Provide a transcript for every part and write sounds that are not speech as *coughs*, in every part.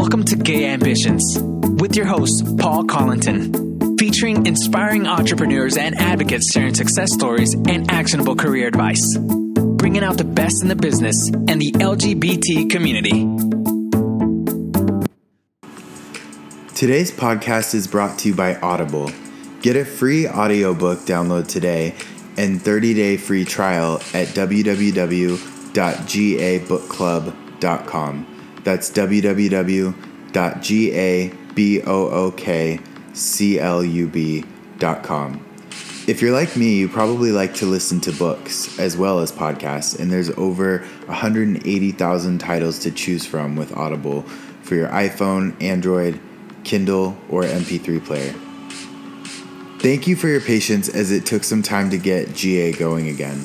Welcome to Gay Ambitions with your host, Paul Collington, featuring inspiring entrepreneurs and advocates sharing success stories and actionable career advice, bringing out the best in the business and the LGBT community. Today's podcast is brought to you by Audible. Get a free audiobook download today and 30-day free trial at www.gabookclub.com. That's www.gabookclub.com. If you're like me, you probably like to listen to books as well as podcasts, and there's over 180,000 titles to choose from with Audible for your iPhone, Android, Kindle, or MP3 player. Thank you for your patience as it took some time to get GA going again.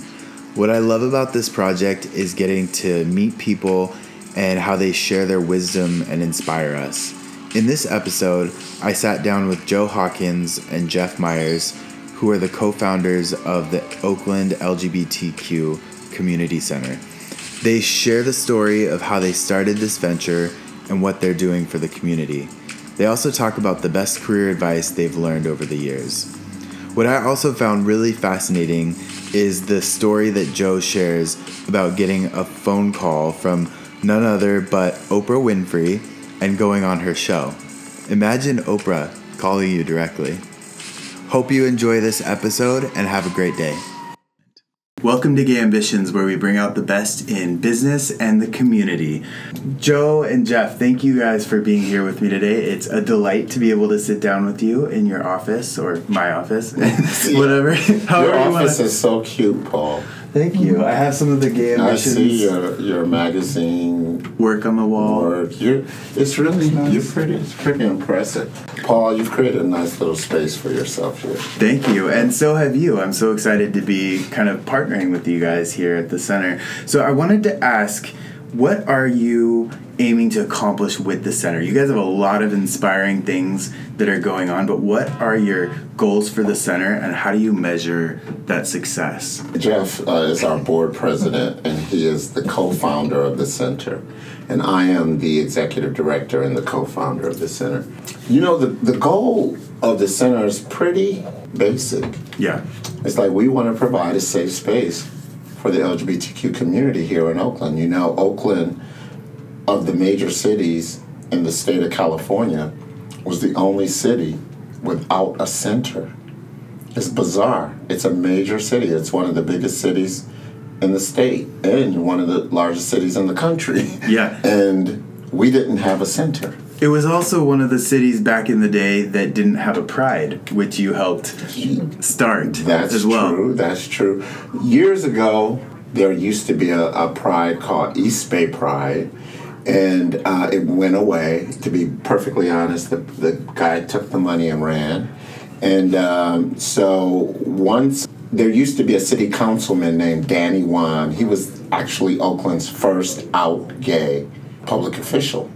What I love about this project is getting to meet people and how they share their wisdom and inspire us. In this episode, I sat down with Joe Hawkins and Jeff Myers, who are the co founders of the Oakland LGBTQ Community Center. They share the story of how they started this venture and what they're doing for the community. They also talk about the best career advice they've learned over the years. What I also found really fascinating is the story that Joe shares about getting a phone call from none other but Oprah Winfrey and going on her show. Imagine Oprah calling you directly. Hope you enjoy this episode and have a great day. Welcome to Gay Ambitions, where we bring out the best in business and the community. Joe and Jeff, thank you guys for being here with me today. It's a delight to be able to sit down with you in your office or my office, *laughs* *laughs* whatever. *laughs* Your office is so cute, Paul. Thank you. I have some of the Gay I Ambitions see your your magazine work on the wall. work. You're it's really you're pretty it's pretty impressive, Paul. You've created a nice little space for yourself here. Thank you. And so have you. I'm so excited to be kind of partnering with you guys here at the center. So I wanted to ask what are you aiming to accomplish with the center? You guys have a lot of inspiring things that are going on, but what are your goals for the center and how do you measure that success? Jeff uh, is our board president, and he is the co-founder of the center, and I am the executive director and the co-founder of the center. You know, the the goal of the center is pretty basic. Yeah. It's like we want to provide a safe space for the LGBTQ community here in Oakland. You know, Oakland, of the major cities in the state of California, was the only city without a center. It's bizarre. It's a major city. It's one of the biggest cities in the state and one of the largest cities in the country. *laughs* Yeah. *laughs* And we didn't have a center. It was also one of the cities back in the day that didn't have a pride, which you helped start That's as well. true. That's true. Years ago, there used to be a, a pride called East Bay Pride, and uh, it went away. To be perfectly honest, the, the guy took the money and ran. And um, so once there used to be a city councilman named Danny Wan. He was actually Oakland's first out gay public official.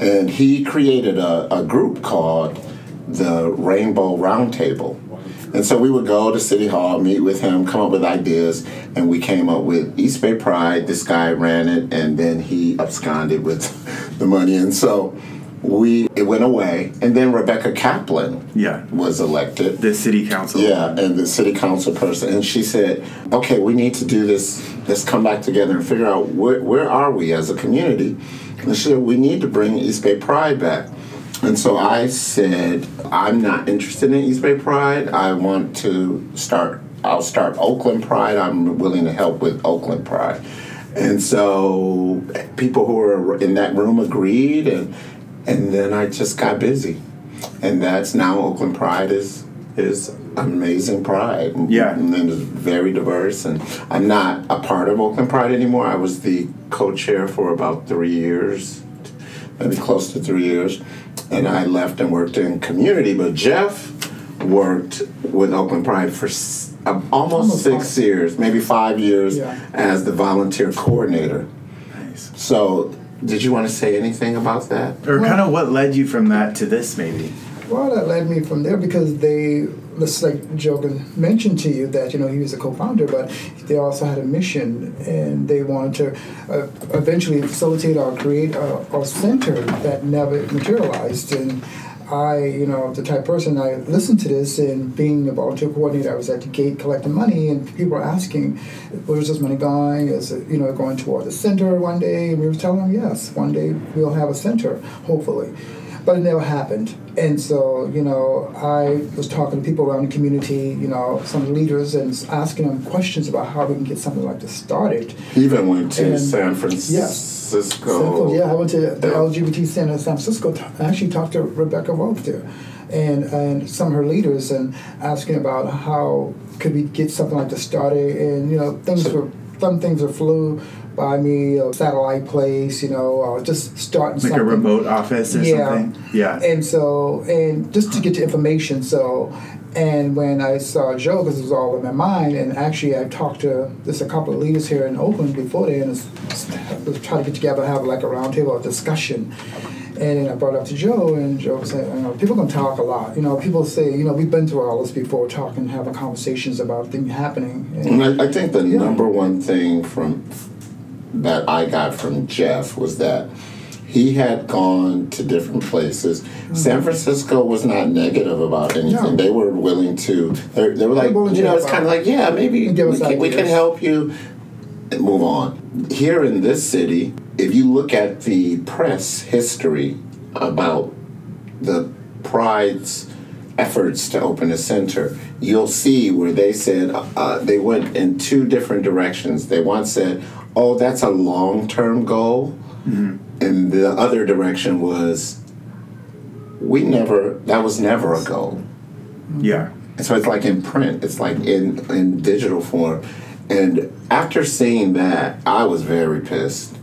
And he created a, a group called the Rainbow Roundtable. And so we would go to City Hall, meet with him, come up with ideas, and we came up with East Bay Pride. This guy ran it, and then he absconded with *laughs* the money. And so we it went away. And then Rebecca Kaplan Yeah. was elected. The city council. Yeah, and the city council person, and she said, "Okay, we need to do this. Let's come back together and figure out where where are we as a community." And she said, "We need to bring East Bay Pride back." And so I said, "I'm not interested in East Bay Pride. I want to start. I'll start Oakland Pride. I'm willing to help with Oakland Pride." And so people who were in that room agreed, and and then I just got busy and that's now Oakland Pride is is amazing pride. Yeah. and then it's very diverse. And I'm not a part of Oakland Pride anymore. I was the co-chair for about three years, maybe close to three years, and I left and worked in community. But Jeff worked with Oakland Pride for s- uh, almost, Almost six five. years, maybe five years, Yeah. as the volunteer coordinator. Nice. So, did you want to say anything about that? Or kind of what led you from that to this, maybe? Well, that led me from there because they, just like Jogan mentioned to you, that you know he was a co-founder, but they also had a mission, and they wanted to uh, eventually facilitate or create a, a center that never materialized. And I, you know, the type person I listened to this and being a volunteer coordinator, I was at the gate collecting money, and people were asking, "Where's this money going? Is it, you know, going toward the center one day?" And we were telling them, "Yes, one day we'll have a center, hopefully." But it never happened, and so you know, I was talking to people around the community, you know, some leaders, and asking them questions about how we can get something like this started. Even went to And- San yes. Francisco. Simple, yeah. I went to the LGBT Center in San Francisco. I actually talked to Rebecca Rolfe there, and and some of her leaders, and asking about how could we get something like this started. And you know, things So- were some things are flew by me, a satellite place, you know, uh, just starting Like something. a remote office or Yeah. something. Yeah. And so, and just to get the information, so, and when I saw Joe, because it was all in my mind, and actually I talked to there's a couple of leaders here in Oakland before then, and was trying to get together, have like a roundtable of discussion. And then I brought it up to Joe, and Joe said, you know, people can talk a lot. You know, people say, you know, we've been through all this before, talking, having conversations about things happening. And, And I, I think the Yeah. number one thing from that I got from Jeff was that he had gone to different places. San Francisco was not negative about anything. Mm-hmm. No. They were willing to. They, they were like, you know, it's kind of like, yeah, maybe we can, we can help you. Move on. Here in this city, if you look at the press history about the Pride's efforts to open a center, you'll see where they said uh, they went in two different directions. They once said, "Oh, that's a long-term goal," and the other direction was, "We never. That was never a goal." yeah. And so it's like in print, it's like in, in digital form. And after seeing that, I was very pissed.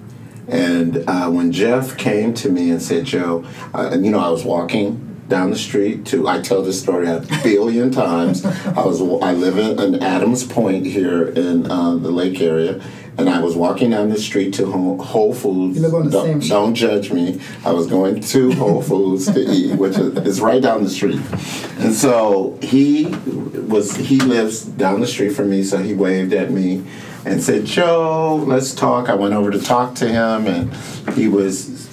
And uh, when Jeff came to me and said, Joe, uh, and you know, I was walking down the street to, I tell this story a billion times. I was, I live in, in Adams Point here in uh, the lake area. And I was walking down the street to Whole Foods. You live on the don't, same street. don't judge me. I was going to Whole Foods to *laughs* eat, which is, is right down the street. And so he was he lives down the street from me, so he waved at me and said, "Joe, let's talk." I went over to talk to him, and he was.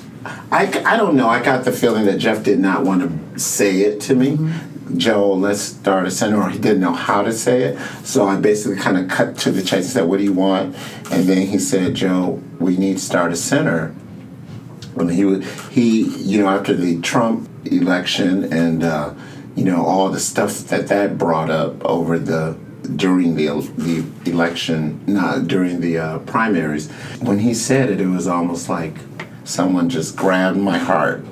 I, I don't know. I got the feeling that Jeff did not want to say it to me. Mm-hmm. Joe, let's start a center, or he didn't know how to say it. So I basically kind of cut to the chase and said, What do you want? And then he said, Joe, we need to start a center. And he would, he, you know, after the Trump election and, uh, you know, all the stuff that that brought up over the, during the, the election, not during the uh, primaries, when he said it, it was almost like someone just grabbed my heart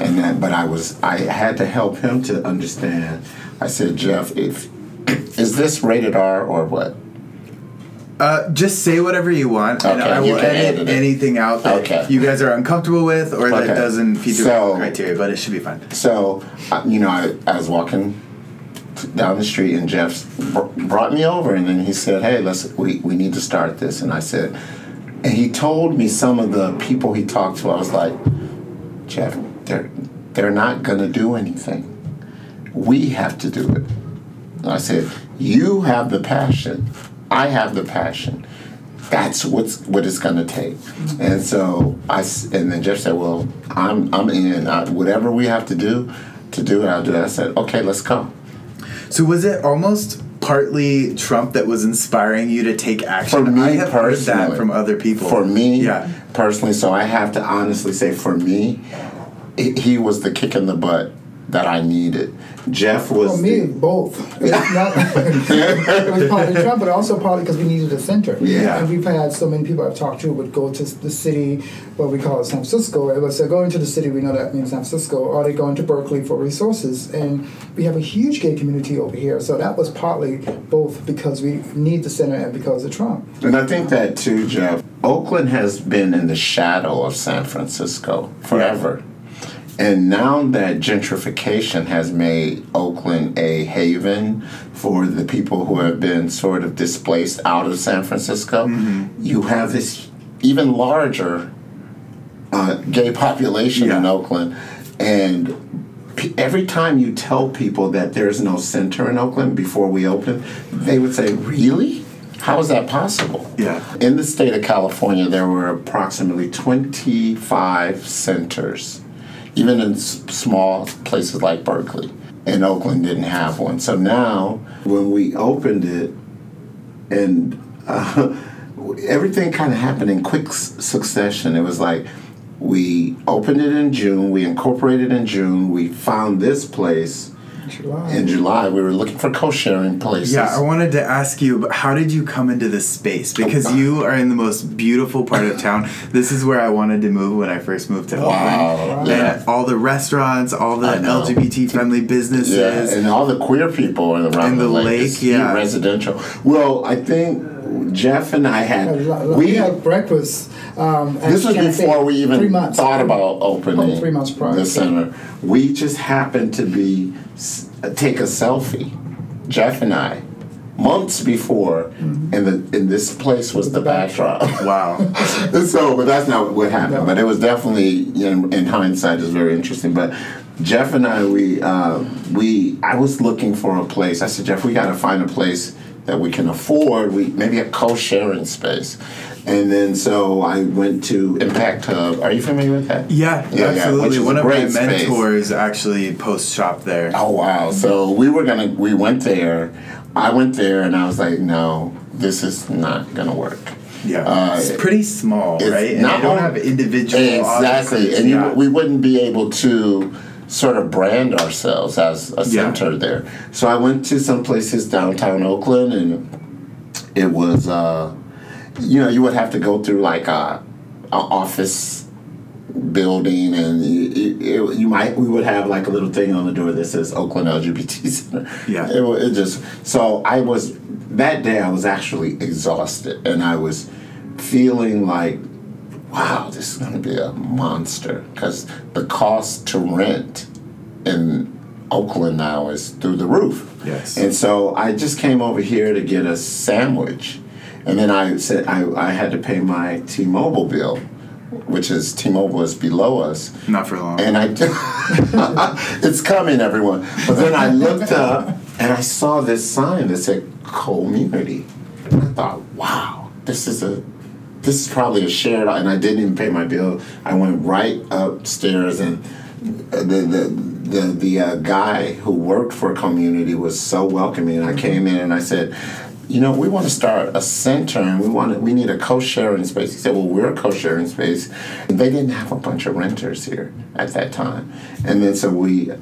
and that but i was i had to help him to understand i said jeff if *clears throat* is this rated r or what Uh, just say whatever you want, and Okay, I will edit edit anything out that Okay. you guys are uncomfortable with or that doesn't your So- criteria. But it should be fine. so you know I, I was walking down the street and jeff brought me over and then he said hey let's we, we need to start this and i said and he told me some of the people he talked to i was like jeff they're they're not going to do anything we have to do it I said, "You have the passion. I have the passion. That's what's what it's going to take." Mm-hmm. And so I and then Jeff said, "Well, I'm I'm in. I, whatever we have to do to do it, I'll do that." I said, "Okay, let's go." So was it almost partly Trump that was inspiring you to take action? For me I have heard personally, that from other people. For me, yeah. personally, so I have to honestly say, for me, he he was the kick in the butt that I needed. Jeff was For me, the- both. *laughs* Not, *laughs* it was partly Trump, but also partly because we needed a center. Yeah. And we've had so many people I've talked to would go to the city, what we call San Francisco. It was they're going to the city, we know that means San Francisco, or they going to Berkeley for resources. And we have a huge gay community over here. So that was partly both because we need the center and because of Trump. And I think that too, Jeff. Oakland has been in the shadow of San Francisco forever. And now that gentrification has made Oakland a haven for the people who have been sort of displaced out of San Francisco, you have this even larger uh, gay population in Oakland. And p- every time you tell people that there's no center in Oakland before we open, they would say, "Really? How is that possible?" Yeah. In the state of California, there were approximately 25 centers, even in s- small places like Berkeley. And Oakland didn't have one. So now, when we opened it, and uh, *laughs* everything kind of happened in quick s- succession. It was like we opened it in June, we incorporated in June, we found this place July. in July. We were looking for co-sharing places. Yeah, I wanted to ask you, but how did you come into this space? Because you are in the most beautiful part of town. This is where I wanted to move when I first moved to Wow. Oakland. Yeah. And all the restaurants, all the LGBT friendly businesses. Yeah, and all the queer people around And the, the lake, lake, yeah. residential. Well, I think Jeff and I had lot- lot- we. we had breakfast. Um, This was before we even months. thought about opening Oh, three months prior. the center. We just happened to be take a selfie, Jeff and I, months before, Mm-hmm. and the and this place was the backdrop. Wow. *laughs* so, but that's not what happened. No. But it was definitely, in, in hindsight, is very interesting. But Jeff and I, we, uh, we, I was looking for a place. I said, Jeff, we got to find a place that we can afford. We maybe a co-sharing space. And then so I went to Impact Hub. Are you familiar with that? Yeah, Yeah, yeah, absolutely. is One of my space. mentors actually post shop there. Oh wow! So we were gonna, we went there. I went there, and I was like, no, this is not gonna work. Yeah, Uh, it's pretty small, it's right? And not they don't on- have individual exactly, and you, yeah. we wouldn't be able to sort of brand ourselves as a Yeah. center there. So I went to some places downtown Oakland, and it was, uh, you know, you would have to go through like a, a office building, and it, it, you might we would have like a little thing on the door that says Oakland LGBT *laughs* Center. Yeah. it, it just so I was that day I was actually exhausted, and I was feeling like wow, this is going to be a monster because the cost to rent in Oakland now is through the roof. Yes. And so I just came over here to get a sandwich. And then I said I, I had to pay my T Mobile bill, which is T Mobile is below us. Not for long. And I, *laughs* it's coming, everyone. But then I looked up and I saw this sign that said community. And I thought, wow, this is a, this is probably a shared. And I didn't even pay my bill. I went right upstairs, and the the the the uh, guy who worked for community was so welcoming. And I came in and I said. You know, we want to start a center, and we want to, we need a co-sharing space. He said, "Well, we're a co-sharing space." And they didn't have a bunch of renters here at that time, and then so we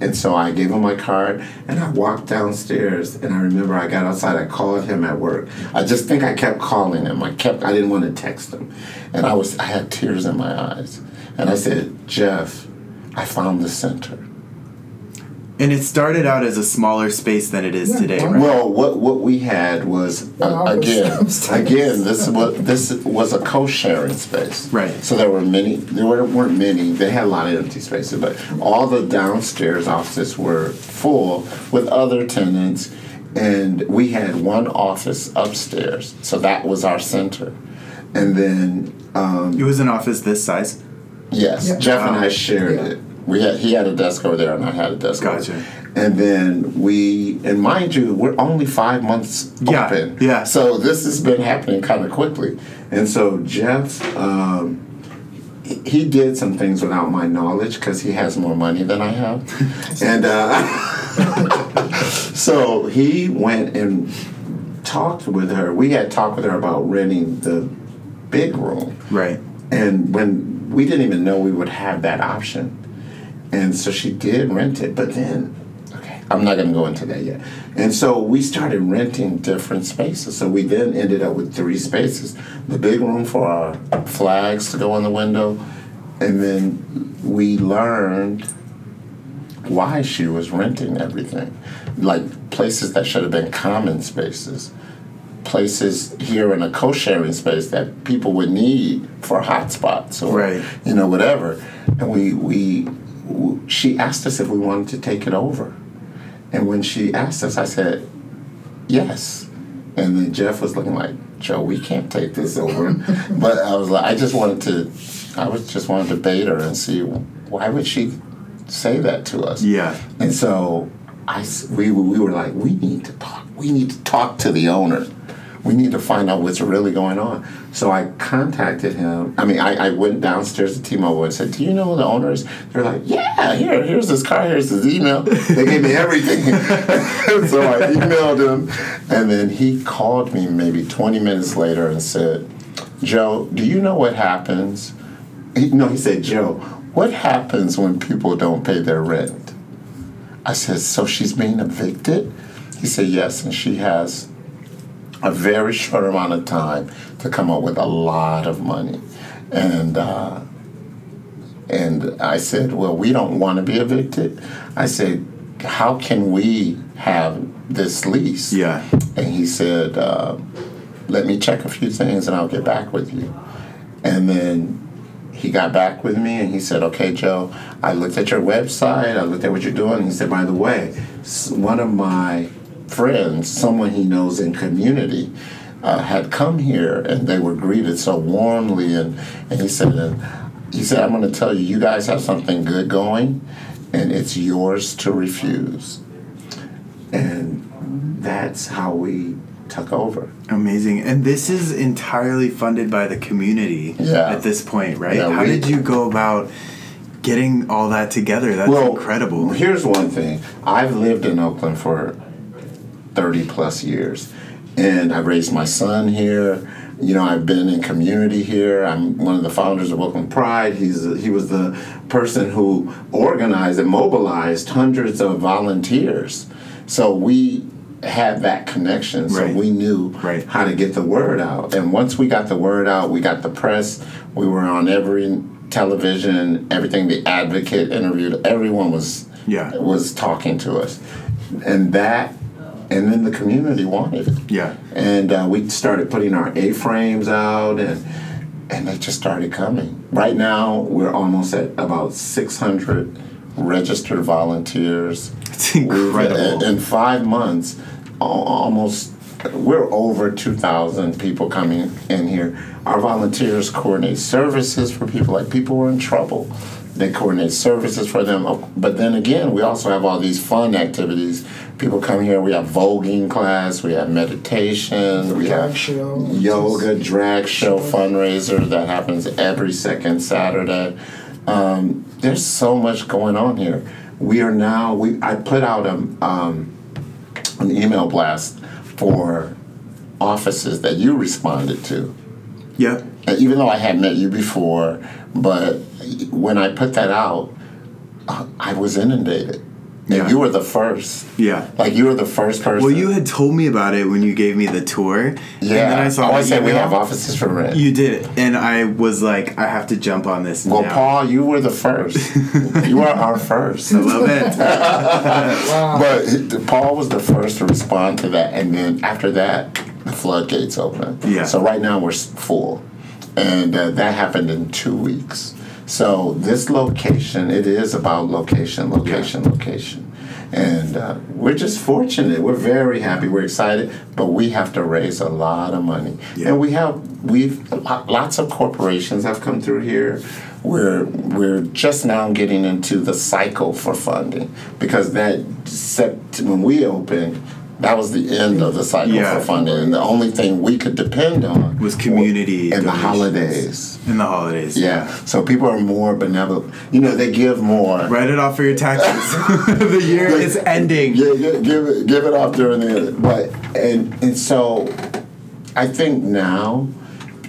and so I gave him my card and I walked downstairs and I remember I got outside, I called him at work. I just think I kept calling him. I kept I didn't want to text him. And I was I had tears in my eyes. And I said, Jeff, I found the center. And it started out as a smaller space than it is Yeah, today, right? Well, what what we had was uh, again *laughs* again this was this was a co-sharing space. Right. So there were many. There were, weren't many. They had a lot of empty spaces, but all the downstairs offices were full with other tenants, and we had one office upstairs. So that was our center, and then um, It was an office this size. Yes, Yeah. Jeff and I shared Yeah. it. We had he had a desk over there, and I had a desk. Gotcha. there. And then we, and mind you, we're only five months Yeah, open. yeah. So this has been happening kind of quickly, and so Jeff. Um, he- he did some things without my knowledge because he has more money than I have, *laughs* and uh, *laughs* so he went and talked with her. We had talked with her about renting the big room, Right. and when we didn't even know we would have that option. And so she did rent it, but then, okay, I'm not going to go into that yet. And so we started renting different spaces. So we then ended up with three spaces the big room for our flags to go on the window. And then we learned why she was renting everything. Like places that should have been common spaces places here in a co-sharing space that people would need for hotspots or Right. you know whatever and we we she asked us if we wanted to take it over and when she asked us i said yes and then jeff was looking like joe we can't take this over *laughs* but i was like i just wanted to i was just wanted to bait her and see why would she say that to us. Yeah. And so I, we, we were like, we need to talk. We need to talk to the owner. We need to find out what's really going on. So I contacted him. I mean, I, I went downstairs to T-Mobile and said, "Do you know the owners?" They're like, "Yeah, here, here's this car, here's his email." They gave me everything. *laughs* so I emailed him, and then he called me maybe 20 minutes later and said, "Joe, do you know what happens?" He, no, he said, "Joe, what happens when people don't pay their rent?" I said, So she's being evicted? He said, Yes, and she has a very short amount of time to come up with a lot of money. And uh, and I said, Well, we don't want to be evicted. I said, How can we have this lease? Yeah. And he said, uh, Let me check a few things and I'll get back with you. And then he got back with me and he said, Okay, Joe, I looked at your website, I looked at what you're doing. He said, By the way, one of my friends, someone he knows in community, uh, had come here and they were greeted so warmly. And, and he said, and he said, I'm going to tell you, you guys have something good going and it's yours to refuse. And that's how we took over. Amazing. And this is entirely funded by the community Yeah. at this point, right? Yeah, How we- did you go about getting all that together? That's incredible. Here's one thing. I've lived in Oakland for 30 plus years. And I raised my son here. You know, I've been in community here. I'm one of the founders of Oakland Pride. He's he was the person who organized and mobilized hundreds of volunteers. So we had that connection. So Right. we knew Right. how to get the word out. And once we got the word out, we got the press. We were on every television, everything. The Advocate interviewed. Everyone was Yeah. was talking to us, and that, and then the community wanted it. Yeah. And uh, we started putting our A frames out, and and they just started coming. Right now, we're almost at about six hundred registered volunteers. It's incredible. In, in five months, almost we're over 2,000 people coming in here. Our volunteers coordinate services for people like people who are in trouble. They coordinate services for them. But then again, we also have all these fun activities. People come here. We have voguing class. We have meditation. We Drag have show. yoga, drag show fundraiser that happens every second Saturday. Um, there's so much going on here. We are now. We I put out a, um, an email blast for offices that you responded to. Yep. Uh, Even though I had met you before, but when I put that out, uh, I was inundated. And Yeah. you were the first. Yeah. Like you were the first person. Well, you had told me about it when you gave me the tour. Yeah. And then I saw oh, I said we have offices for rent. You did. And I was like, I have to jump on this well, now. Paul, you were the first. *laughs* you are our first. I love it. *laughs* But Paul was the first to respond to that, and then after that, the floodgates opened. Yeah. So right now we're full, and uh, that happened in two weeks. So this location, it is about location, location, location, and uh, we're just fortunate. We're very happy. We're excited, but we have to raise a lot of money, Yeah. and we have we've lots of corporations have come through here. We're we're just now getting into the cycle for funding because that set when we opened, that was the end of the cycle Yeah. for funding, and the only thing we could depend on Was community and the holidays. In the holidays. Yeah, so people are more benevolent. You know, they give more. Write it off for your taxes. *laughs* the year is ending. Yeah, yeah, give it give it up during the but and and so I think now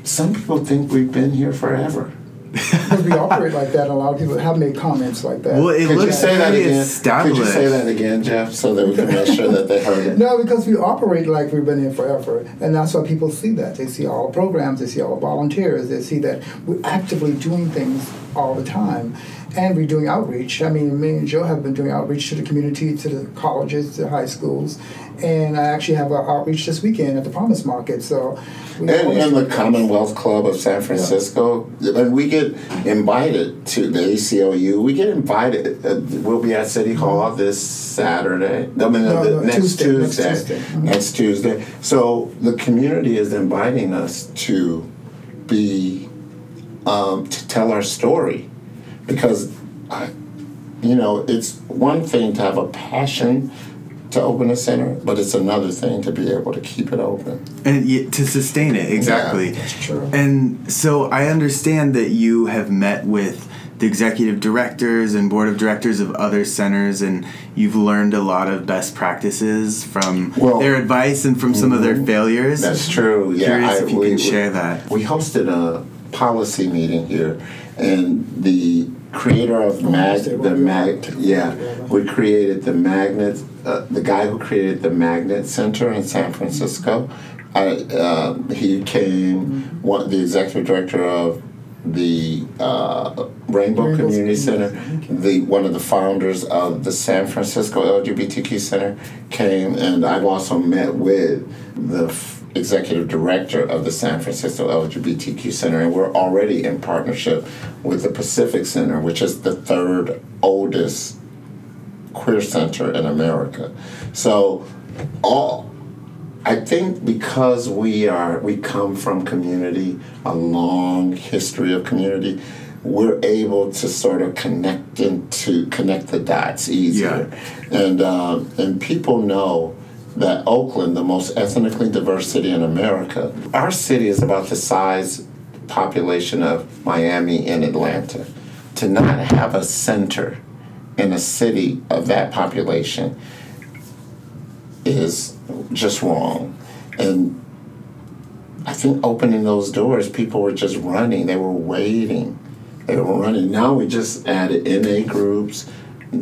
some people think we've been here forever. Because we operate like that, and a lot of people have made comments like that. Well, it Could you looks say that very again? established. Could you say that again, Jeff, so that we can make sure that they heard it? No, because we operate like we've been here forever, and that's why people see that. They see all the programs, they see all the volunteers, they see that we're actively doing things all the time, and we're doing outreach. I mean, me and Joe have been doing outreach to the community, to the colleges, to high schools, and I actually have our outreach this weekend at the Promise Market. So, And, and the. Commonwealth Club of San Francisco, and we get invited to the ACLU. We get invited. Uh, we'll be at City Hall this Saturday. I mean, No, the no, next Tuesday, next Tuesday. Tuesday. Mhm. Next Tuesday. So the community is inviting us to be um, to tell our story because I, you know, it's one thing to have a passion to open a center, but it's another thing to be able to keep it open. and y- to sustain it exactly Yeah, that's true. and so i understand that you have met with the executive directors and board of directors of other centers and you've learned a lot of best practices from Well- their advice and from some of their mm-hmm. failures That's true. Yeah, curious I- if you we- can we- share that We hosted a policy meeting here, and the creator of mag, the mag, yeah. we created the magnet. Uh, the guy who created the Magnet Center in San Francisco, I, uh, he came. One, the executive director of the uh, Rainbow Rainbow Community Center. The one of the founders of the San Francisco LGBTQ Center came, and I've also met with the executive director of the San Francisco LGBTQ Center, and we're already in partnership with the Pacific Center, which is the third oldest queer center in America. So, all I think because we are we come from community, a long history of community, we're able to sort of connect into connect the dots easier, and um, and people know that Oakland, the most ethnically diverse city in America, our city is about the size population of Miami and Atlanta. To not have a center in a city of that population is just wrong. And I think opening those doors, people were just running. They were waiting. They were running. Now we just added NA groups.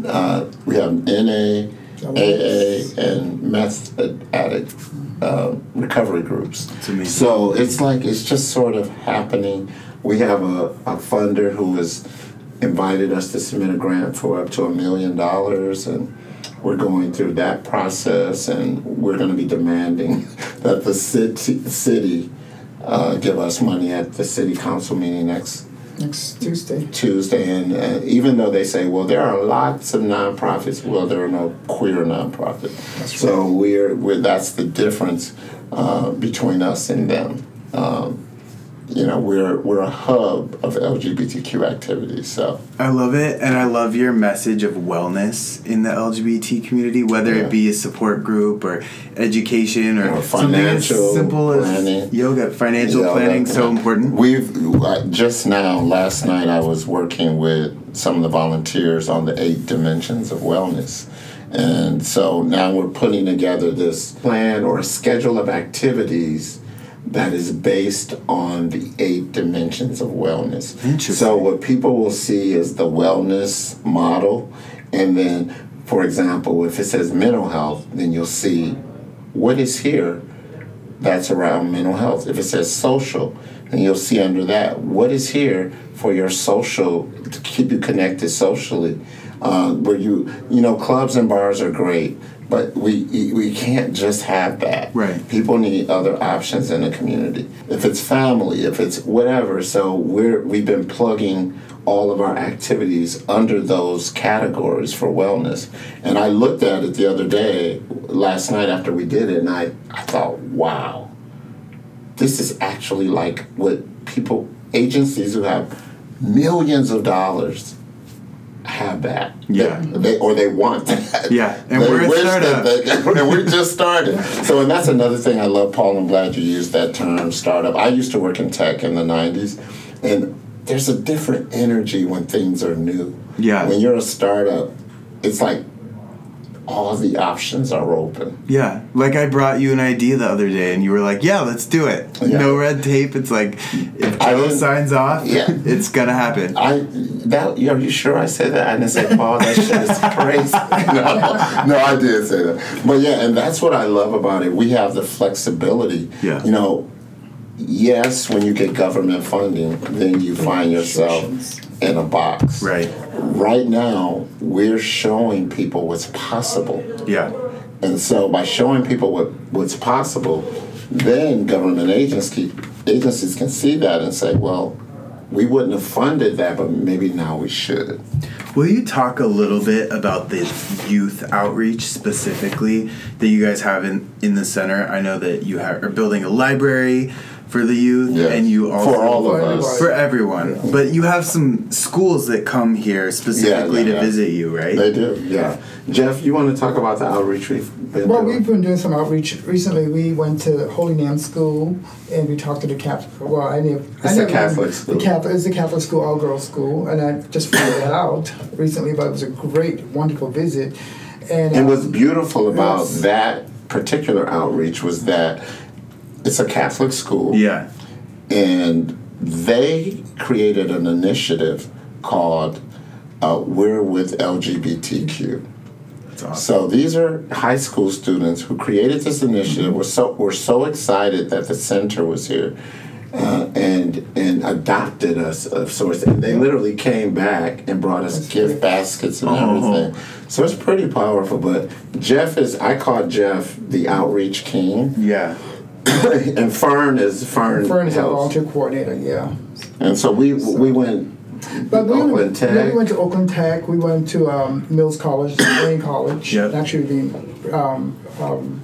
Uh, we have NA, AA, and meth addict uh, recovery groups. So it's like it's just sort of happening. We have a, a funder who has invited us to submit a grant for up to a million dollars and we're going through that process and we're going to be demanding *laughs* that the city, city uh, give us money at the city council meeting next Next Tuesday. Tuesday, and uh, even though they say, well, there are lots of nonprofits, well, there are no queer nonprofits. Right. so we're, we're that's the difference uh, between us and them. Um, you know, we're we're a hub of LGBTQ activities. So I love it, and I love your message of wellness in the LGBT community, whether Yeah. it be a support group or education or, Or something as simple as planning. yoga. Financial Yeah, planning so important. We've just now last night I was working with some of the volunteers on the eight dimensions of wellness. And so now we're putting together this plan or a schedule of activities that is based on the eight dimensions of wellness. Interesting. So what people will see is the wellness model and then for example, if it says mental health, then you'll see what is here that's around mental health. If it says social, and you'll see under that what is here for your social to keep you connected socially. Uh, where you you know clubs and bars are great, but we we can't just have that. Right. People need other options in the community. If it's family, if it's whatever. So we're we've been plugging all of our activities under those categories for wellness. And I looked at it the other day, last night after we did it, and I, I thought, wow, this is actually like what people, agencies who have millions of dollars have that. Yeah. They, or they want that. Yeah, and They we're wish startup. that they- and we just started. *laughs* So, and that's another thing I love, Paul. I'm glad you used that term, startup. I used to work in tech in the '90s, and there's a different energy when things are new. Yeah. When you're a startup, it's like all the options are open. Yeah, like I brought you an idea the other day, and you were like, "Yeah, let's do it. Yeah. No red tape. It's like if I Joe didn't- signs off, Yeah. *laughs* it's gonna happen." I that are you sure I said that? I didn't say Paul. That shit is *laughs* crazy. no, no, I did say that. But yeah, and that's what I love about it. We have the flexibility. Yeah. You know, yes, when you get government funding, then you find yourself in a box. Right. Right now, we're showing people what's possible. Yeah. And so by showing people what, what's possible, then government agency, agencies can see that and say, well, we wouldn't have funded that, but maybe now we should. Will you talk a little bit about the youth outreach specifically that you guys have in, in the center? I know that you ha- are building a library for the youth, Yes. and you also For all of of us. us. for everyone. But you have some schools that come here specifically Yeah, yeah, to yeah. visit you, right? They do, yeah. Jeff, you want to talk about the outreach we've been Well, doing? we've been doing some outreach recently. We went to Holy Name School and we talked to the Catholic. Well, I never. I It's a Catholic school. The Catholic it's a Catholic school, all girls school, and I just found that out recently. But it was a great, wonderful visit. And And um, what's beautiful about Yes. that particular outreach was that it's a Catholic school. Yeah. and they created an initiative called uh, We're with LGBTQ. Awesome. So these are high school students who created this initiative. We're so we're so excited that the center was here. Uh, and and adopted us of sorts. And they literally came back and brought us That's gift great. baskets and Oh. everything. So it's pretty powerful. But Jeff is I call Jeff the outreach king, Yeah. *coughs* and Fern is Fern. Fern is our volunteer coordinator. Yeah. And so we we went But we, Oakland went, Tech. yeah, we went to Oakland Tech. We went to um, Mills College, Laney College. Yep. Actually, being um, um,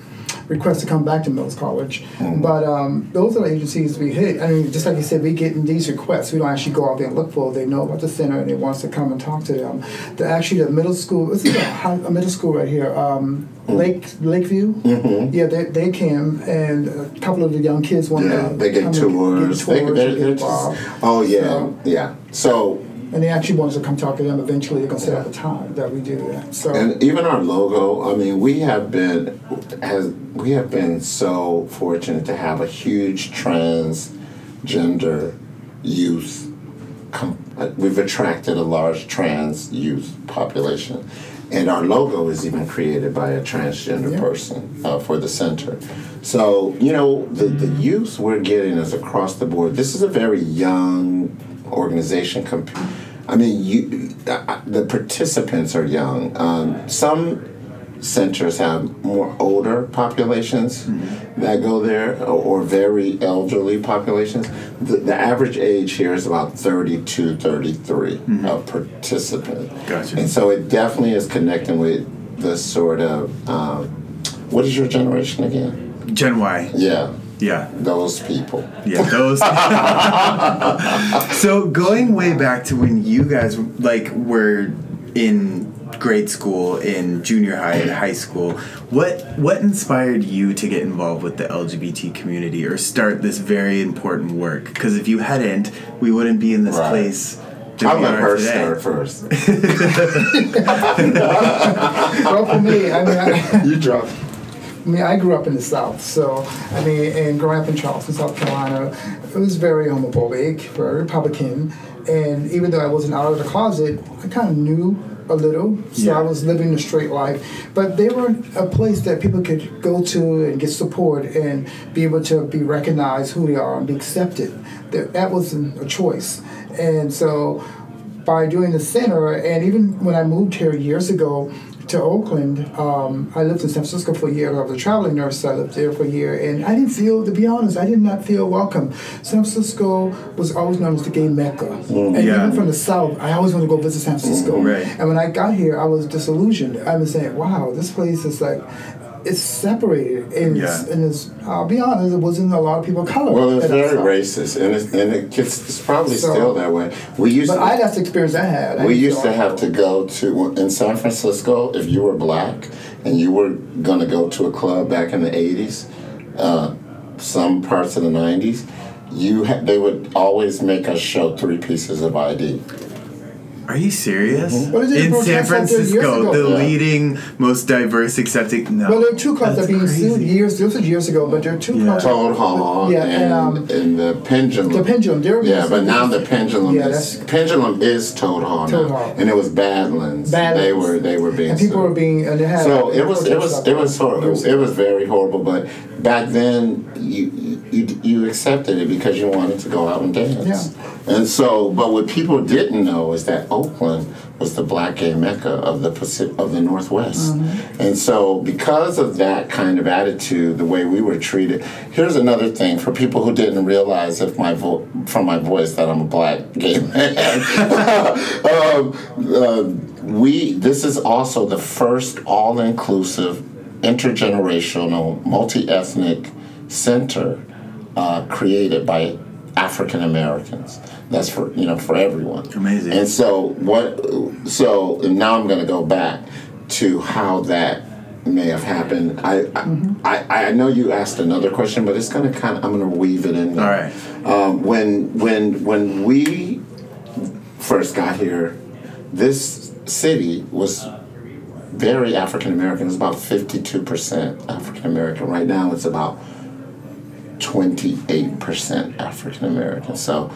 request to come back to Mills College. Mm-hmm. But um, those are the agencies we hit. I mean, just like you said, we get in these requests. We don't actually go out there and look for. it. They know about the center and they want us to come and talk to them. The actually the middle school. This is a, high, a middle school right here. Um, Mm. Lake Lakeview. Mm-hmm. Yeah, they, they came and a couple of the young kids wanted yeah, to they get tours. Get They, tours they're, get they're just, oh yeah, So- yeah. So And they actually want us to come talk to them. Eventually, they're gonna set up a time that we do that. So and even our logo. I mean, we have been has we have been so fortunate to have a huge transgender youth. Com- uh, we've attracted a large trans youth population, and our logo is even created by a transgender Yeah. person uh, for the center. So you know the the youth we're getting is across the board. This is a very young organization. Comp- I mean, you uh, the participants are young. Um, some centers have more older populations that go there or, or very elderly populations. The, the average age here is about 32, 33 of participant. Gotcha. And so it definitely is connecting with the sort of, um, what is your generation again? Gen Y. Yeah, Yeah. those people. Yeah, those. *laughs* so going way back to when you guys like were in grade school, in junior high, and high school, what what inspired you to get involved with the LGBT community or start this very important work? Because if you hadn't, we wouldn't be in this Right. place. I'm we let her start first. *laughs* *laughs* well, for me, I mean, I, you drop. I mean, I grew up in the South, so I mean, and growing up in Charleston, South Carolina, it was very homophobic, very Republican, and even though I wasn't out of the closet, I kind of knew a little, so Yeah. I was living a straight life. But they were a place that people could go to and get support and be able to be recognized who they are and be accepted. That that wasn't a choice, and so by doing the center, and even when I moved here years ago to Oakland, um, I lived in San Francisco for a year. I was a traveling nurse. So I lived there for a year, and I didn't feel, to be honest, I did not feel welcome. San Francisco was always known as the gay mecca, and Yeah. even from the south, I always wanted to go visit San Francisco. Right. And when I got here, I was disillusioned. I was saying, "Wow, this place is like." It's separated, and, it's, and it's, I'll be honest, it wasn't a lot of people of color. Well, it's that very racist, and it's, and it gets, it's probably So- still that way. We used But to, I, that's the experience I had. I we used feel to have to go to in San Francisco if you were black and you were going to go to a club back in the eighties, uh, some parts of the nineties. You ha- they would always make us show three pieces of ID. Are you serious? Mm-hmm. What is it In San out there years Francisco, ago? the Yeah. leading, most diverse, accepting. No. Well, there are two clubs that That's are being sued years. This was years ago, but there are two Yeah. clubs. Toad Hall Yeah, and, and, um, and the Pendulum. the Pendulum, they're being Yeah, but now the Pendulum Yeah, is that's- Pendulum is Toad Hall Toad now, Hall. and it was Badlands. Badlands. They were they were being and people sued. were being and they had So it was it was it was there horrible. years It was very horrible. But back then, you you you accepted it because you wanted to go out and dance. Yeah. And so, but what people didn't know is that Oakland was the black gay mecca of the Pacific, of the Northwest. Mm-hmm. And so, because of that kind of attitude, the way we were treated. Here's another thing for people who didn't realize if my vo- from my voice that I'm a black gay *laughs* man. *laughs* um, uh, we this is also the first all-inclusive intergenerational multi-ethnic center uh, created by African Americans. That's for you know for everyone. Amazing. And so what? So now I'm going to go back to how that may have happened. I I, I, know you asked another question, but it's going to kind of I'm going to weave it in. There. All right. Um, when when when we first got here, this city was very African American. It's about 52% African American. Right now, it's about 28% African American. So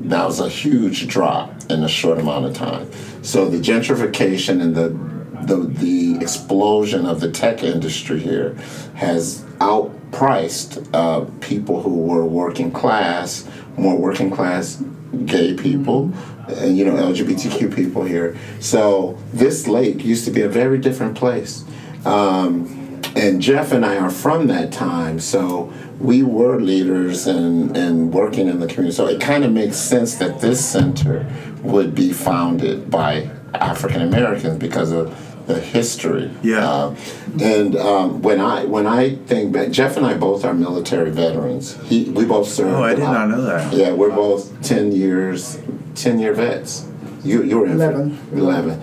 that was a huge drop in a short amount of time. So the gentrification and the the, the explosion of the tech industry here has outpriced uh, people who were working class, more working class gay people, and you know LGBTQ people here. So this lake used to be a very different place. Um, and Jeff and I are from that time, so we were leaders and, and working in the community. So it kind of makes sense that this center would be founded by African Americans because of the history. Yeah. Uh, and um, when I when I think back, Jeff and I both are military veterans. He we both served. Oh, I did not know that. Yeah, we're both ten years, ten year vets. You you were Eleven. Eleven.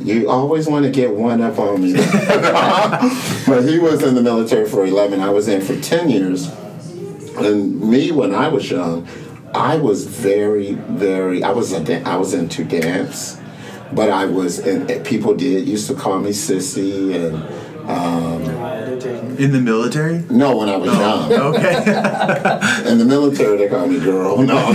You always want to get one up on me. *laughs* but he was in the military for 11. I was in for 10 years. And me, when I was young, I was very, very, I was, a, I was into dance. But I was, and people did, used to call me sissy. And Um, in the military? no, when I was young. *laughs* Okay. *laughs* In the military, they call me girl. No,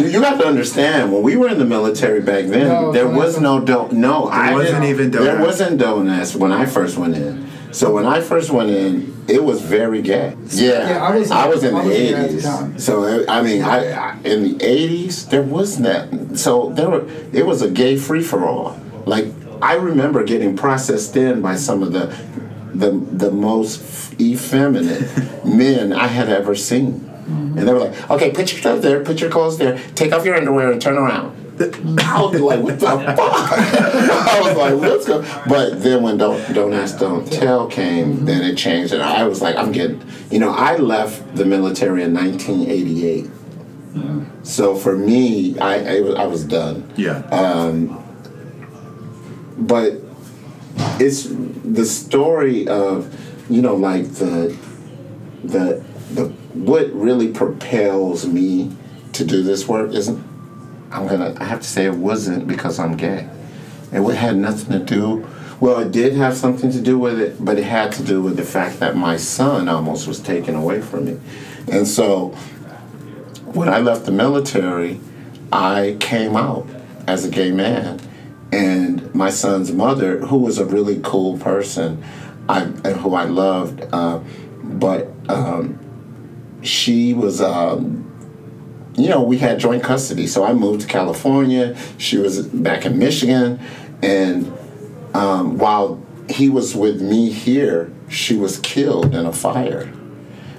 you, you have to understand. When we were in the military back then, No, there was no do. No, I wasn't didn't- even There wasn't donuts when I first went in. So when I first went in, it was very gay. Yeah, Yeah, I was- in I the was in there the eighties. So I mean, I, I in the eighties there wasn't that. So there were. It was a gay free for all. Like I remember getting processed in by some of the the the most effeminate *laughs* men I had ever seen. And they were like, okay, put your clothes there, put your clothes there, take off your underwear and turn around. *laughs* I was like, what the *laughs* fuck? I was like, let's go. But then when Don't Don't Ask, Don't Tell came, mm-hmm. then it changed. And I was like, I'm getting, you know, I left the military in 1988. Mm-hmm. So for me, I, I, I was done yeah. Um, but it's the story of you know like the the the what really propels me to do this work isn't I'm gonna I have to say it wasn't because I'm gay. It had nothing to do well it did have something to do with it, but it had to do with the fact that my son almost was taken away from me. And so when I left the military, I came out as a gay man. And my son's mother, who was a really cool person, I and who I loved, uh, but um, she was, um, you know, we had joint custody. So I moved to California. She was back in Michigan, and um, while he was with me here, she was killed in a fire.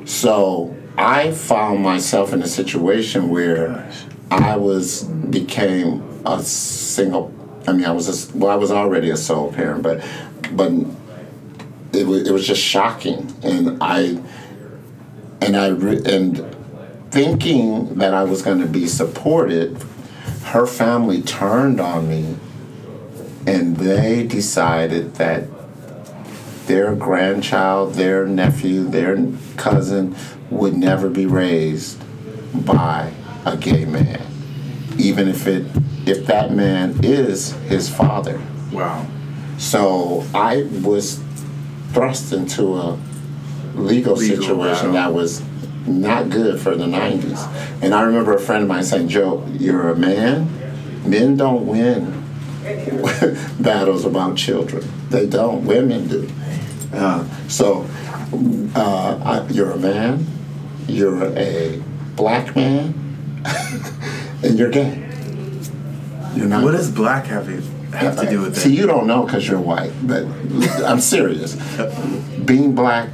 So I found myself in a situation where I was became a single. I mean, I was a, well, I was already a sole parent, but but it was it was just shocking, and I and I re- and thinking that I was going to be supported, her family turned on me, and they decided that their grandchild, their nephew, their cousin would never be raised by a gay man, even if it if that man is his father. Wow. So I was thrust into a legal, Legal situation that was not good for the 90s. And I remember a friend of mine saying, Joe, you're a man. Men don't win *laughs* battles about children. They don't. Women do. Uh, so uh, I, you're a man, you're a black man, *laughs* and you're gay. You're not. What does black have, have to do with See, you don't know because you're white, but I'm serious. Being black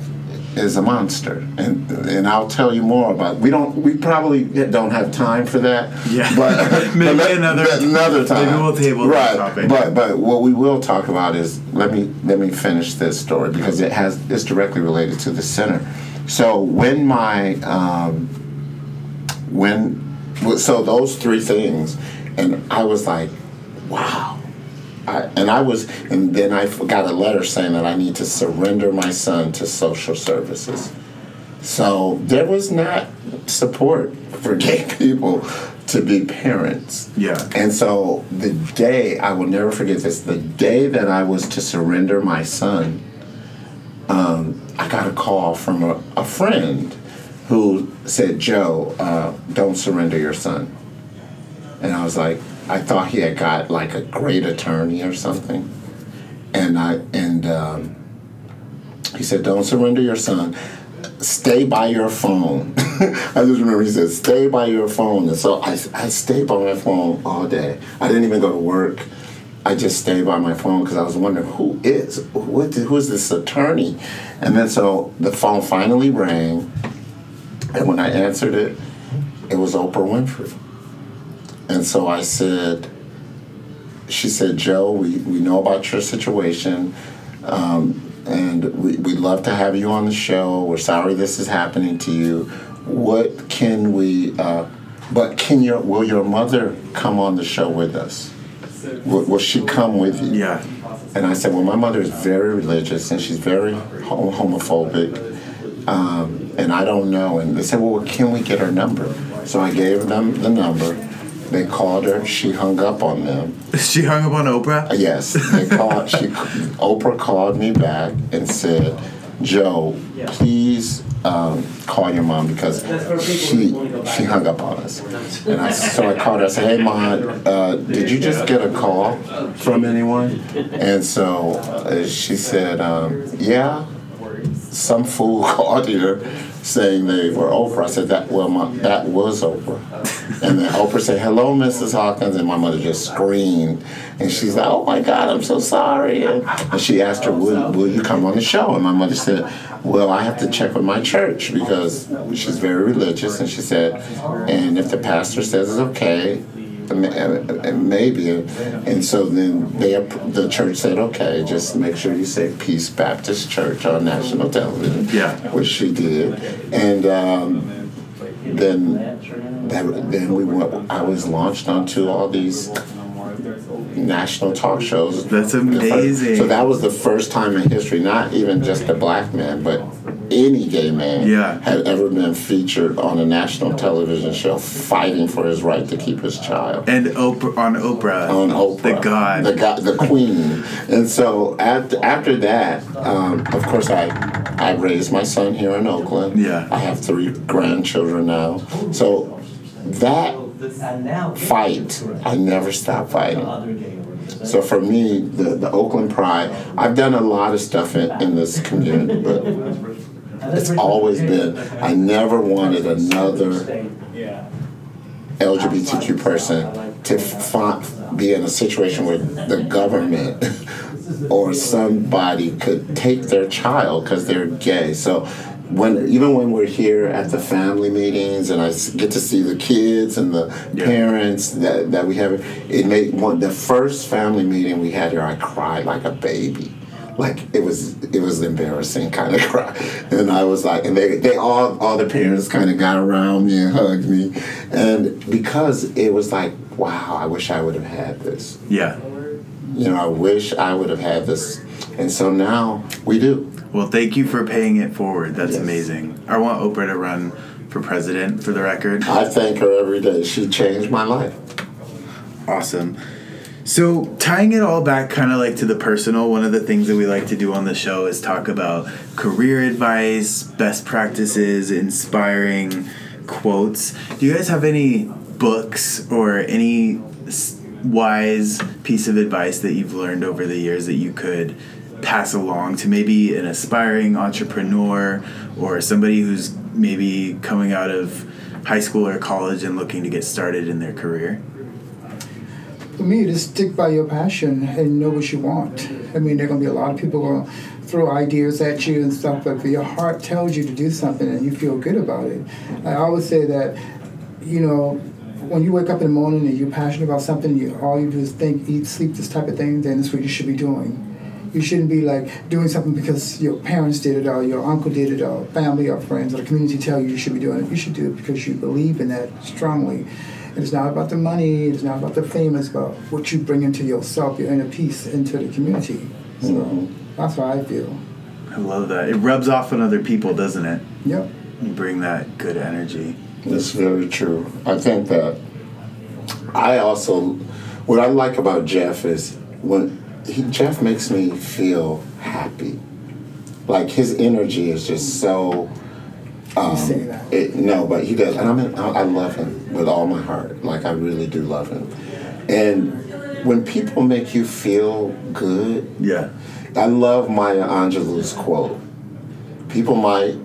is a monster, and and I'll tell you more about. We don't. We probably don't have time for that. Yeah. but *laughs* Maybe but another- another time. maybe we'll table that right. topic. But but what we will talk about is let me let me finish this story because it has it's directly related to the center. So when my um, when so those three things, and I was like, wow. I, and I was, and then I got a letter saying that I need to surrender my son to social services. So there was not support for *laughs* gay people to be parents. Yeah. And so the day, I will never forget this, the day that I was to surrender my son, um, I got a call from a, a friend who said, Joe, uh, don't surrender your son. And I was like, I thought he had got like a great attorney or something. And I and um, he said, Don't surrender your son. Stay by your phone. *laughs* I just remember he said, Stay by your phone. And so I, I stayed by my phone all day. I didn't even go to work. I just stayed by my phone because I was wondering who is what who is this attorney, and then so the phone finally rang, and when I answered it, it was Oprah Winfrey. And so I said, she said, Joe, we, we know about your situation. Um, and we, we'd love to have you on the show. We're sorry this is happening to you. What can we, uh, but can your, will your mother come on the show with us? Will, will she come with you? Yeah. And I said, well, my mother is very religious and she's very hom- homophobic. Um, and I don't know. And they said, well, can we get her number? So I gave them the number. They called her. She hung up on them. *laughs* She hung up on Oprah? Yes, they called. She, Oprah called me back and said, "Joe, please um, call your mom because she she hung up on us." *laughs* And I, so I called her. I said, "Hey, mom, uh, did you just get a call from anyone?" And so uh, she said, um, "Yeah." Some fool *laughs* called here saying they were Oprah. I said that well, my, that was Oprah. And then Oprah said, "Hello, Mrs. Hawkins," and my mother just screamed, and she's like, "Oh my God, I'm so sorry." And, she asked her, will, "Will you come on the show?" And my mother said, "Well, I have to check with my church because she's very religious." And she said, "And if the pastor says it's okay." And maybe and so then they the church said okay just make sure you say peace baptist church on national television Yeah. which she did and um, then that, then we went i was launched onto all these national talk shows That's The first- amazing. so that was the first time in history not even just a black man but any gay man Yeah. had ever been featured on a national television show fighting for his right to keep his child And Oprah on Oprah. on Oprah, The God. the God, the Queen. And so after after that, um, of course, I I raised my son here in Oakland. Yeah. I have three grandchildren now. So that fight, I never stopped fighting. So for me, the, the Oakland Pride, I've done a lot of stuff in, in this community, but it's always been, I never wanted another LGBTQ person to fi- be in a situation where the government *laughs* or somebody could take their child because they're gay. So when even when we're here at the family meetings and I get to see the kids and the Yeah. parents that, that we have, it made one the first family meeting we had here. I cried like a baby. Like it was, it was embarrassing kind of *laughs* cry, and I was like, and they, they all, all the parents kind of got around me and hugged me, and because it was like, wow, I wish I would have had this. Yeah. You know, I wish I would have had this, and so now we do. Well, thank you for paying it forward. That's Yes. amazing. I want Oprah to run for president for the record. I thank her every day. She changed my life. Awesome. So, tying it all back kind of like to the personal, one of the things that we like to do on the show is talk about career advice, best practices, inspiring quotes. Do you guys have any books or any wise piece of advice that you've learned over the years that you could pass along to maybe an aspiring entrepreneur or somebody who's maybe coming out of high school or college and looking to get started in their career? For me, just stick by your passion and know what you want. I mean, there are going to be a lot of people going to throw ideas at you and stuff, but if your heart tells you to do something and you feel good about it, I always say that, you know, when you wake up in the morning and you're passionate about something, you, all you do is think, eat, sleep, this type of thing, then it's what you should be doing. You shouldn't be like doing something because your parents did it or your uncle did it or family or friends or the community tell you you should be doing it. You should do it because you believe in that strongly. And it's not about the money, it's not about the fame, it's about what you bring into yourself, your inner peace into the community. So mm-hmm. that's how I feel. I love that. It rubs off on other people, doesn't it? Yep. You bring that good energy. That's very true. I think that I also, what I like about Jeff is when he, Jeff makes me feel happy. Like his energy is just so. You say that. It, no, but he does, and I mean, I, I love him with all my heart. Like I really do love him. And when people make you feel good, Yeah. I love Maya Angelou's quote. People might,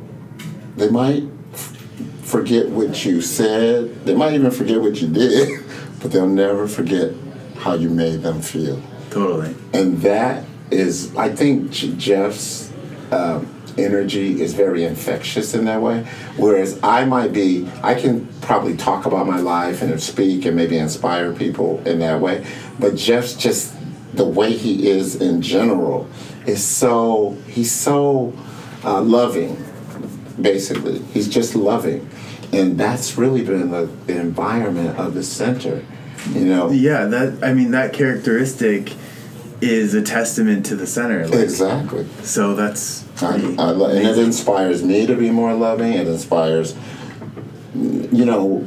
they might f- forget what you said. They might even forget what you did, *laughs* but they'll never forget how you made them feel. Totally. And that is, I think J- Jeff's um, energy is very infectious in that way. Whereas I might be, I can probably talk about my life and speak and maybe inspire people in that way. But Jeff's just, the way he is in general is so, he's so uh, loving, basically. He's just loving. And that's really been the, the environment of the center. You know, Yeah, that I mean that characteristic is a testament to the center. Like, exactly. So that's I, I, lo- and it inspires me to be more loving. It inspires, you know,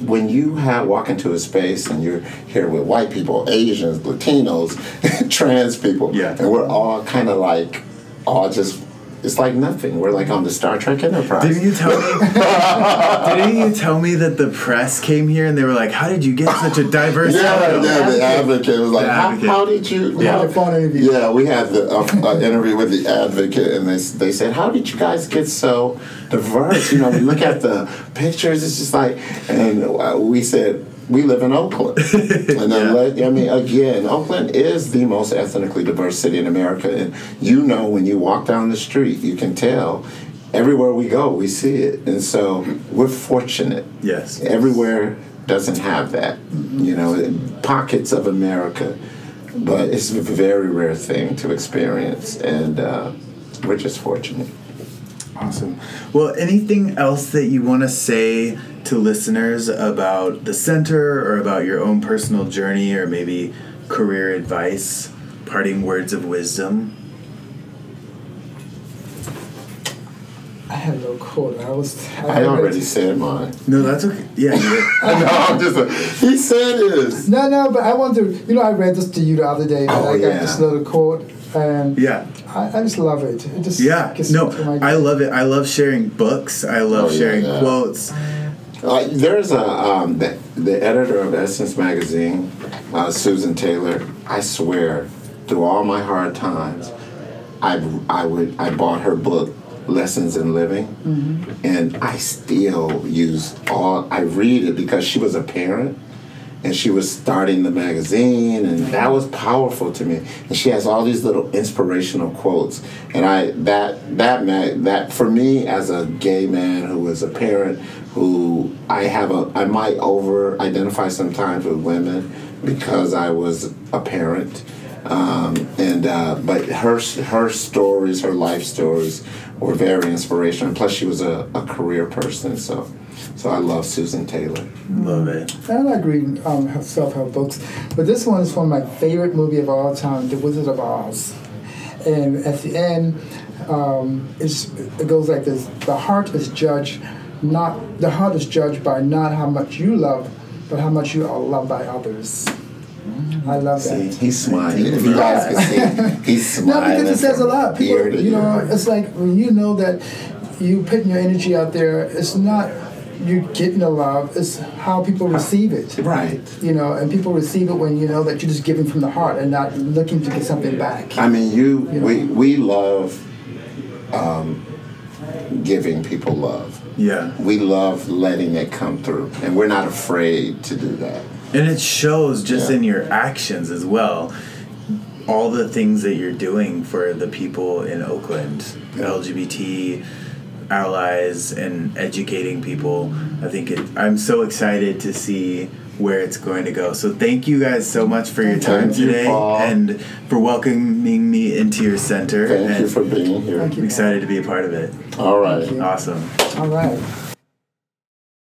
when you have walk into a space and you're here with white people, Asians, Latinos, *laughs* trans people, Yeah. and we're all kind of like, all just, it's like nothing. We're like on the Star Trek Enterprise. Didn't you tell me? *laughs* didn't you tell me that the press came here and they were like, "How did you get such a diverse Yeah, yeah, the advocate was like, The how, Advocate. how did you? We had how- a phone interview. Yeah, we had the uh, uh, interview with the advocate, and they they said, "How did you guys get so diverse?" You know, we look at the pictures; it's just like, and uh, we said. We live in Oakland, *laughs* and then Yeah. I mean, again, Oakland is the most ethnically diverse city in America, and you know when you walk down the street, you can tell. Everywhere we go, we see it, and so we're fortunate Yes. everywhere doesn't have that you know pockets of america but it's a very rare thing to experience and uh, we're just fortunate Awesome. Well, anything else that you want to say to listeners about the center or about your own personal journey or maybe career advice, parting words of wisdom? I have no quote. I was. i already said mine No, that's okay. Yeah. you- *laughs* no i'm just he said his No, no, but I want to. You know, I read this to you the other day. But Oh, I got yeah. this little quote, and yeah. I, I just love it. It just Yeah. No, I love it. I love sharing books. I love Oh, yeah, sharing yeah. quotes. Uh, there's a um, the, the editor of Essence magazine, uh, Susan Taylor. I swear, through all my hard times, I I would I bought her book Lessons in Living, and I still use all. I read it because she was a parent. And she was starting the magazine, and that was powerful to me. And she has all these little inspirational quotes, and I that that ma- that for me as a gay man who is a parent, who I have a I might over identify sometimes with women because I was a parent, um, and uh, but her her stories, her life stories, were very inspirational. Plus, she was a, a career person, so so I love Susan Taylor. Love it. And I like reading um, self-help books, but this one is from my favorite movie of all time, The Wizard of Oz. And at the end, um, it's, it goes like this: The heart is judged not the heart is judged by not how much you love, but how much you are loved by others. I love See, that. he's smiling. If you guys can see, he's *laughs* No, smiling. because it says a lot. from People, you know, ear. it's like when you know that you putting your energy out there. It's not you getting the love. is how people receive it. right. You know, and people receive it when you know that you're just giving from the heart and not looking to get something back. I mean, you. You know. We we love um, giving people love. Yeah. We love letting it come through, and we're not afraid to do that. And it shows just Yeah. in your actions as well. All the things that you're doing for the people in Oakland, LGBT allies, and educating people. I think it, I'm so excited to see where it's going to go. So thank you guys so much for your time Thank you, today Paul. and for welcoming me into your center. Thank and you for being here. Thank you. I'm excited to be a part of it. All right. Awesome. All right.